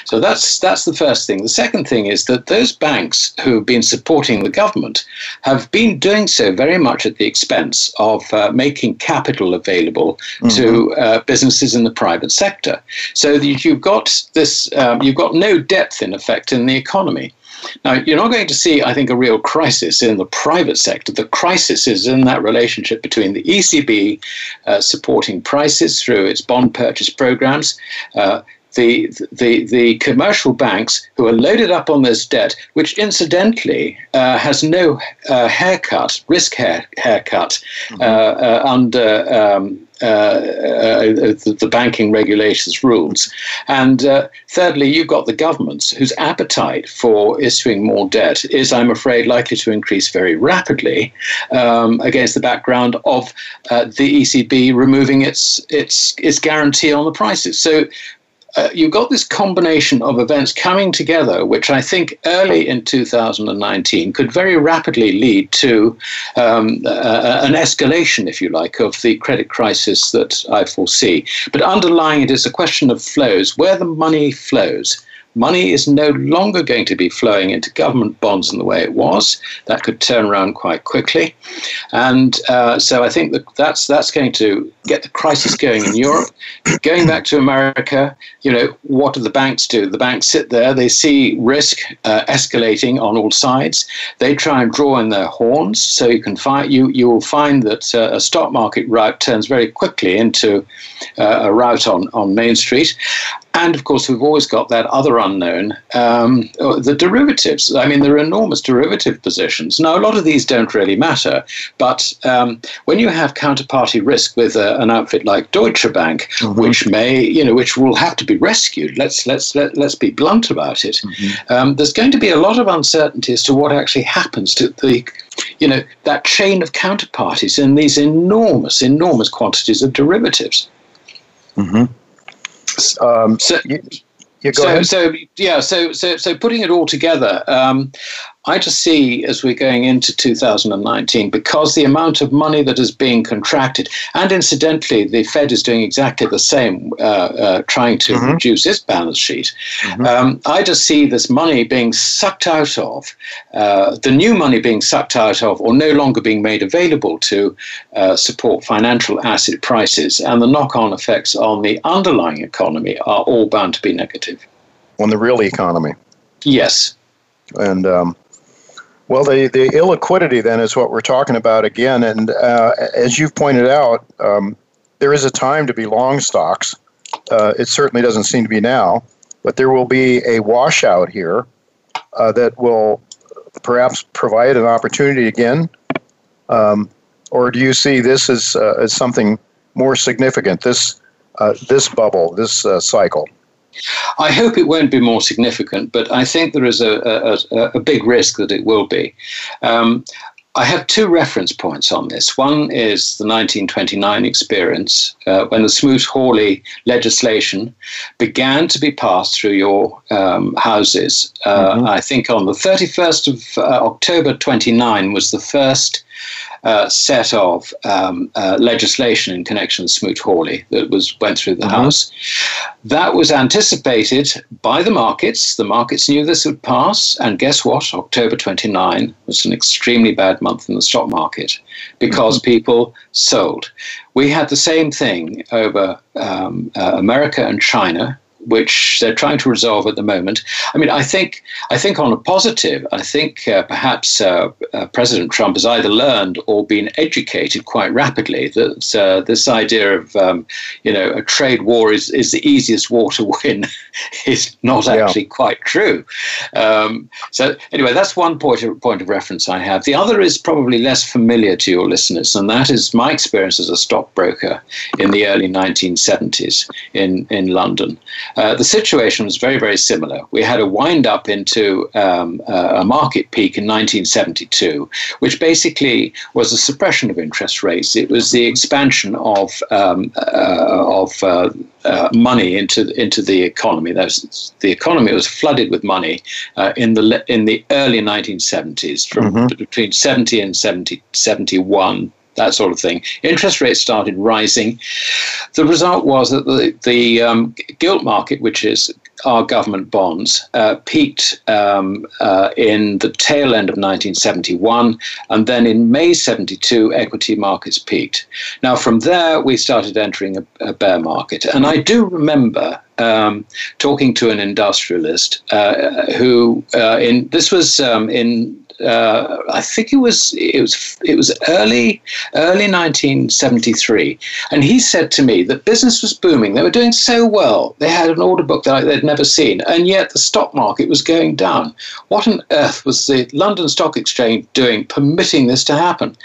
So that's that's the first thing. The second thing is that those banks who have been supporting the government have been doing so very much at the expense of uh, making capital available mm-hmm. to uh, businesses in the private sector. So you've got this, um, you've got no depth in effect in the economy. Now, you're not going to see, I think, a real crisis in the private sector. The crisis is in that relationship between the ECB uh, supporting prices through its bond purchase programs, uh, the, the, the commercial banks who are loaded up on this debt, which incidentally uh, has no uh, haircut, risk hair, haircut mm-hmm. uh, uh under um, uh, uh, the, the, banking regulations rules. And thirdly, you've got the governments whose appetite for issuing more debt is, I'm afraid, likely to increase very rapidly um, against the background of the ECB removing its, its, its guarantee on the prices. So uh, you've got this combination of events coming together, which I think early in 2019 could very rapidly lead to um, uh, an escalation, if you like, of the credit crisis that I foresee. But underlying it is a question of flows, where the money flows money is no longer going to be flowing into government bonds in the way it was. That could turn around quite quickly, and uh, so I think that that's that's going to get the crisis going in Europe. Going back to America, you know, what do the banks do? The banks sit there, they see risk uh, escalating on all sides. They try and draw in their horns. So you can find you you will find that uh, a stock market rout turns very quickly into uh, a rout on on Main Street. And of course, we've always got that other unknown, um, the derivatives. I mean, there are enormous derivative positions. Now, a lot of these don't really matter, but um, when you have counterparty risk with a, an outfit like Deutsche Bank, mm-hmm. which may, you know, which will have to be rescued, let's let's let, let's be blunt about it. Mm-hmm. Um, there's going to be a lot of uncertainty as to what actually happens to the you know, that chain of counterparties and these enormous, enormous quantities of derivatives.
Mm-hmm. Um, so, you, you
so, so, yeah, so so so putting it all together, um, I just see as we're going into 2019, because the amount of money that is being contracted, and incidentally, the Fed is doing exactly the same, uh, uh, trying to mm-hmm. reduce its balance sheet. Mm-hmm. Um, I just see this money being sucked out of, uh, the new money being sucked out of, or no longer being made available to uh, support financial asset prices, and the knock on effects on the underlying economy are all bound to be negative.
On the real economy?
Yes.
And um, well, the, the illiquidity then is what we're talking about again. And uh, as you've pointed out, um, there is a time to be long stocks. Uh, it certainly doesn't seem to be now, but there will be a washout here uh, that will perhaps provide an opportunity again. Um, or do you see this as, uh, as something more significant, this, uh, this bubble, this uh, cycle?
I hope it won't be more significant, but I think there is a, a, a big risk that it will be. Um, I have two reference points on this. One is the 1929 experience uh, when the Smoot Hawley legislation began to be passed through your um, houses. Uh, mm-hmm. I think on the 31st of uh, October 29 was the first uh, set of um, uh, legislation in connection with Smoot Hawley that was went through the mm-hmm. House. That was anticipated by the markets. The markets knew this would pass, and guess what? October 29 was an extremely bad month in the stock market because mm-hmm. people sold. We had the same thing over um, uh, America and China which they're trying to resolve at the moment. I mean, I think I think on a positive, I think uh, perhaps uh, uh, President Trump has either learned or been educated quite rapidly that uh, this idea of um, you know a trade war is is the easiest war to win is not actually quite true. Um, so anyway, that's one point of, point of reference I have. The other is probably less familiar to your listeners, and that is my experience as a stockbroker in the early 1970s in in London. Uh, the situation was very, very similar. We had a wind up into um, uh, a market peak in 1972, which basically was a suppression of interest rates. It was the expansion of um, uh, of uh, uh, money into into the economy. Was, the economy was flooded with money uh, in the in the early 1970s, from mm-hmm. between 70 and 70, 71 that sort of thing. Interest rates started rising. The result was that the, the um, gilt market, which is our government bonds, uh, peaked um, uh, in the tail end of 1971, and then in May 72, equity markets peaked. Now, from there, we started entering a, a bear market. And I do remember um, talking to an industrialist uh, who, uh, in this was um, in uh, I think it was it was it was early early 1973, and he said to me that business was booming. They were doing so well. They had an order book that they'd never seen, and yet the stock market was going down. What on earth was the London Stock Exchange doing, permitting this to happen?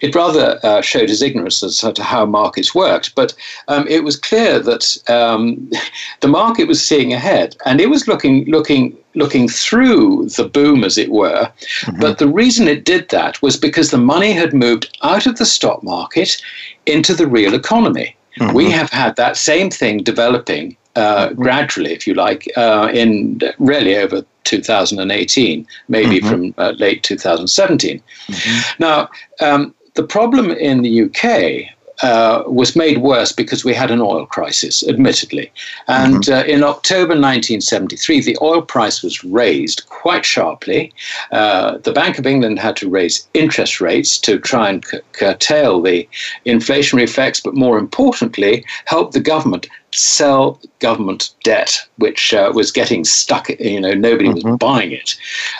it rather uh, showed his ignorance as to how markets worked. But um, it was clear that um, the market was seeing ahead, and it was looking looking looking through the boom, as it were. Mm-hmm. But the reason it did that was because the money had moved out of the stock market into the real economy. Mm-hmm. We have had that same thing developing uh, mm-hmm. gradually, if you like, uh, in really over 2018, maybe mm-hmm. from uh, late 2017. Mm-hmm. Now, um, the problem in the UK uh, was made worse because we had an oil crisis, admittedly. And mm-hmm. uh, in October 1973, the oil price was raised quite sharply. Uh, the Bank of England had to raise interest rates to try and c- curtail the inflationary effects, but more importantly, help the government sell government debt, which uh, was getting stuck. You know, nobody mm-hmm. was buying it.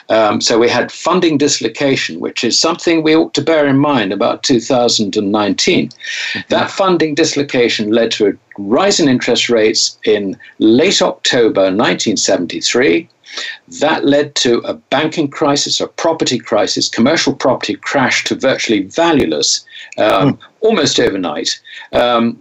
Um, so we had funding dislocation, which is something we ought to bear in mind about 2019. Mm-hmm. That funding dislocation led to a rise in interest rates in late October 1973. That led to a banking crisis, a property crisis. Commercial property crashed to virtually valueless um, mm. almost overnight. Um,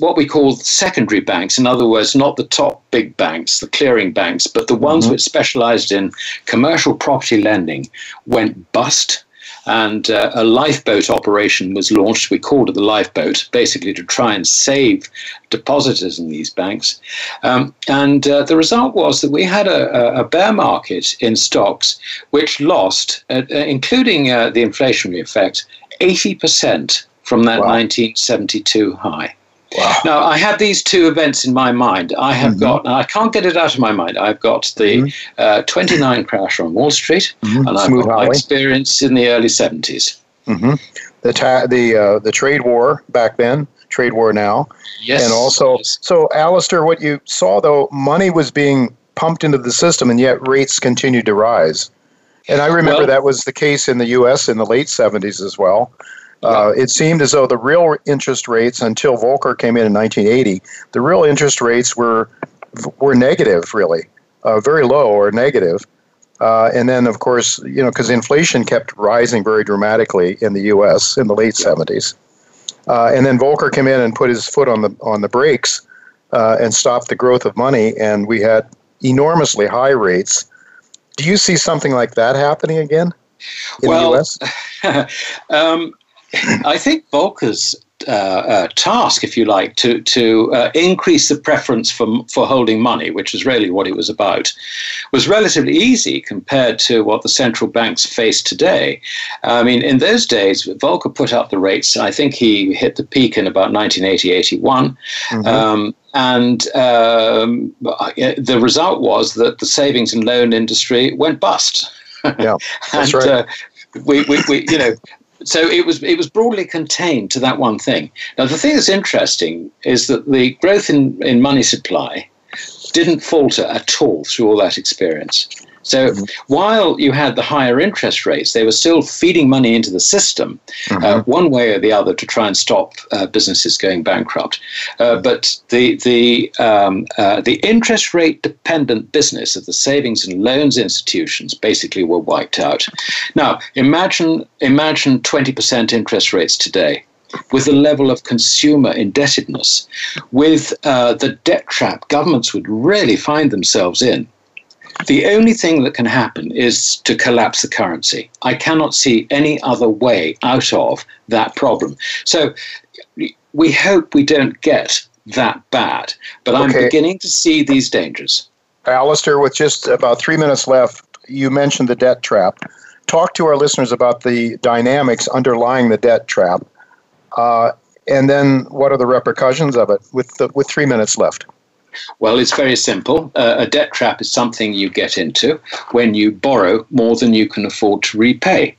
what we call secondary banks, in other words, not the top big banks, the clearing banks, but the ones mm-hmm. which specialized in commercial property lending, went bust. And uh, a lifeboat operation was launched. We called it the lifeboat, basically to try and save depositors in these banks. Um, and uh, the result was that we had a, a bear market in stocks, which lost, uh, uh including uh, the inflationary effect, 80% from that wow. 1972 high. Wow. Now, I had these two events in my mind. I have mm-hmm. got, I can't get it out of my mind. I've got the mm-hmm. uh, 29 crash on Wall Street, mm-hmm. and I've got my experience in the early 70s.
Mm-hmm. The, ta- the, uh, the trade war back then, trade war now.
Yes.
And also, yes. so Alasdair, what you saw though, money was being pumped into the system, and yet rates continued to rise. And I remember well, that was the case in the U.S. in the late 70s as well. Uh, it seemed as though the real interest rates until Volcker came in in 1980, the real interest rates were were negative, really, uh, very low or negative. Uh, and then, of course, you know, because inflation kept rising very dramatically in the U.S. in the late 70s, uh, and then Volcker came in and put his foot on the on the brakes uh, and stopped the growth of money, and we had enormously high rates. Do you see something like that happening again in
well,
the U.S.?
um, I think Volcker's uh, uh, task, if you like, to to uh, increase the preference for for holding money, which is really what it was about, was relatively easy compared to what the central banks face today. I mean, in those days, Volcker put up the rates. I think he hit the peak in about 1980, 81. Mm-hmm. Um, and um, the result was that the savings and loan industry went bust.
Yeah, that's and, right. Uh,
we, we, we, you know, so it was it was broadly contained to that one thing. Now the thing that's interesting is that the growth in, in money supply didn't falter at all through all that experience. So mm-hmm. while you had the higher interest rates, they were still feeding money into the system, uh, mm-hmm. uh, one way or the other, to try and stop uh, businesses going bankrupt. Uh, but the the um, uh, the interest rate dependent business of the savings and loans institutions basically were wiped out. Now imagine imagine twenty percent interest rates today with the level of consumer indebtedness, with uh, the debt trap governments would really find themselves in. The only thing that can happen is to collapse the currency. I cannot see any other way out of that problem. So we hope we don't get that bad, but I'm beginning to see these dangers.
Alasdair, with just about three minutes left, you mentioned the debt trap. Talk to our listeners about the dynamics underlying the debt trap, uh, and then what are the repercussions of it with the, with three minutes left.
Well, it's very simple. Uh, a debt trap is something you get into when you borrow more than you can afford to repay.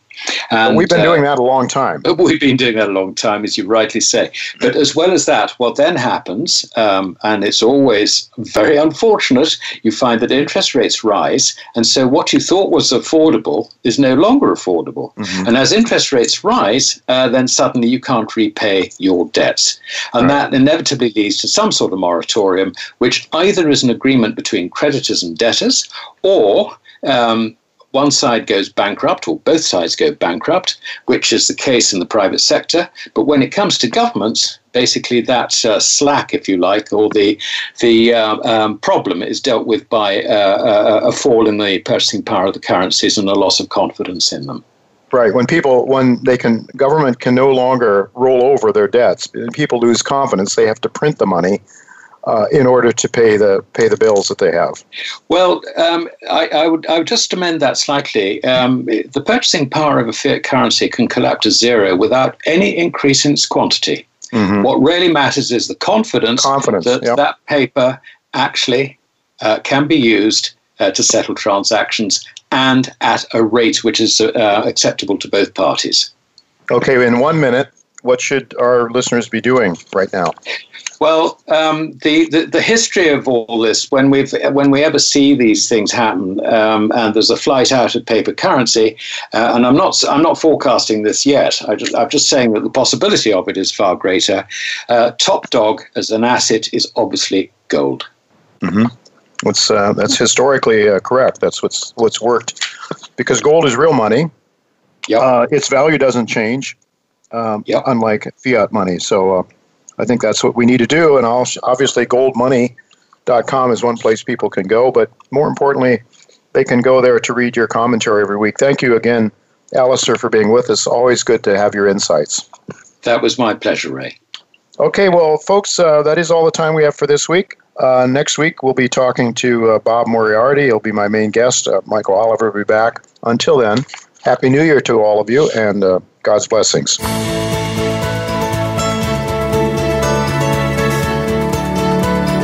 And, we've been uh, doing that a long time.
We've been doing that a long time, as you rightly say. But as well as that, what then happens, um, and it's always very unfortunate, you find that interest rates rise. And so what you thought was affordable is no longer affordable. Mm-hmm. And as interest rates rise, uh, then suddenly you can't repay your debts. And right. that inevitably leads to some sort of moratorium, which either is an agreement between creditors and debtors or um, one side goes bankrupt or both sides go bankrupt, which is the case in the private sector. But when it comes to governments, basically that uh, slack, if you like, or the the uh, um, problem is dealt with by uh, a fall in the purchasing power of the currencies and a loss of confidence in them.
Right. When people, when they can, government can no longer roll over their debts. People lose confidence. They have to print the money uh, in order to pay the pay the bills that they have?
Well, um, I, I, would I would just amend that slightly. Um, the purchasing power of a fiat currency can collapse to zero without any increase in its quantity. Mm-hmm. What really matters is the confidence,
confidence
that
yep.
that paper actually uh, can be used uh, to settle transactions and at a rate which is uh, acceptable to both parties.
Okay, in one minute, what should our listeners be doing right now?
Well, um, the, the, the history of all this, when we've when we ever see these things happen, um, and there's a flight out of paper currency, uh, and I'm not I'm not forecasting this yet. I just, I'm just saying that the possibility of it is far greater. Uh, top dog as an asset is obviously gold.
Mm-hmm. That's uh, that's historically uh, correct. That's what's what's worked because gold is real money.
Yep.
Uh, its value doesn't change, um,
Yep.
unlike fiat money. So uh, I think that's what we need to do. And obviously, goldmoney.com is one place people can go. But more importantly, they can go there to read your commentary every week. Thank you again, Alasdair, for being with us. Always good to have your insights.
That was my pleasure, Ray.
Okay, well, folks, uh, that is all the time we have for this week. Uh, next week, we'll be talking to uh, Bob Moriarty. He'll be my main guest. Uh, Michael Oliver will be back. Until then, Happy New Year to all of you and uh, God's blessings.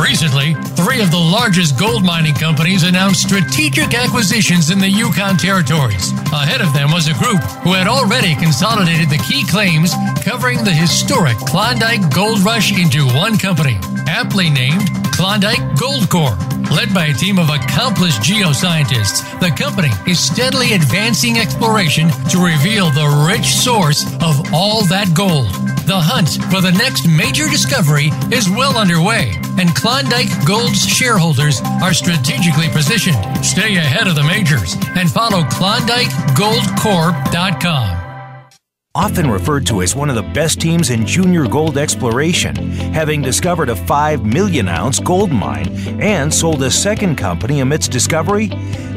Recently, three of the largest gold mining companies announced strategic acquisitions in the Yukon territories. Ahead of them was a group who had already consolidated the key claims covering the historic Klondike Gold Rush into one company, aptly named Klondike Gold Corp. Led by a team of accomplished geoscientists, the company is steadily advancing exploration to reveal the rich source of all that gold. The hunt for the next major discovery is well underway, and Klondike Gold's shareholders are strategically positioned. Stay ahead of the majors and follow KlondikeGoldCorp.com.
Often referred to as one of the best teams in junior gold exploration, having discovered a 5 million ounce gold mine and sold a second company amidst discovery,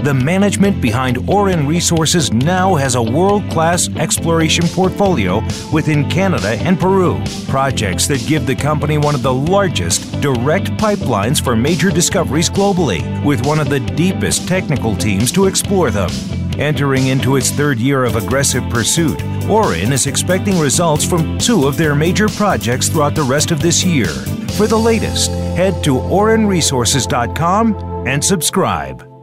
the management behind Auryn Resources now has a world class exploration portfolio within Canada and Peru. Projects that give the company one of the largest direct pipelines for major discoveries globally, with one of the deepest technical teams to explore them. Entering into its third year of aggressive pursuit, Auryn is expecting results from two of their major projects throughout the rest of this year. For the latest, head to aurynresources.com and subscribe.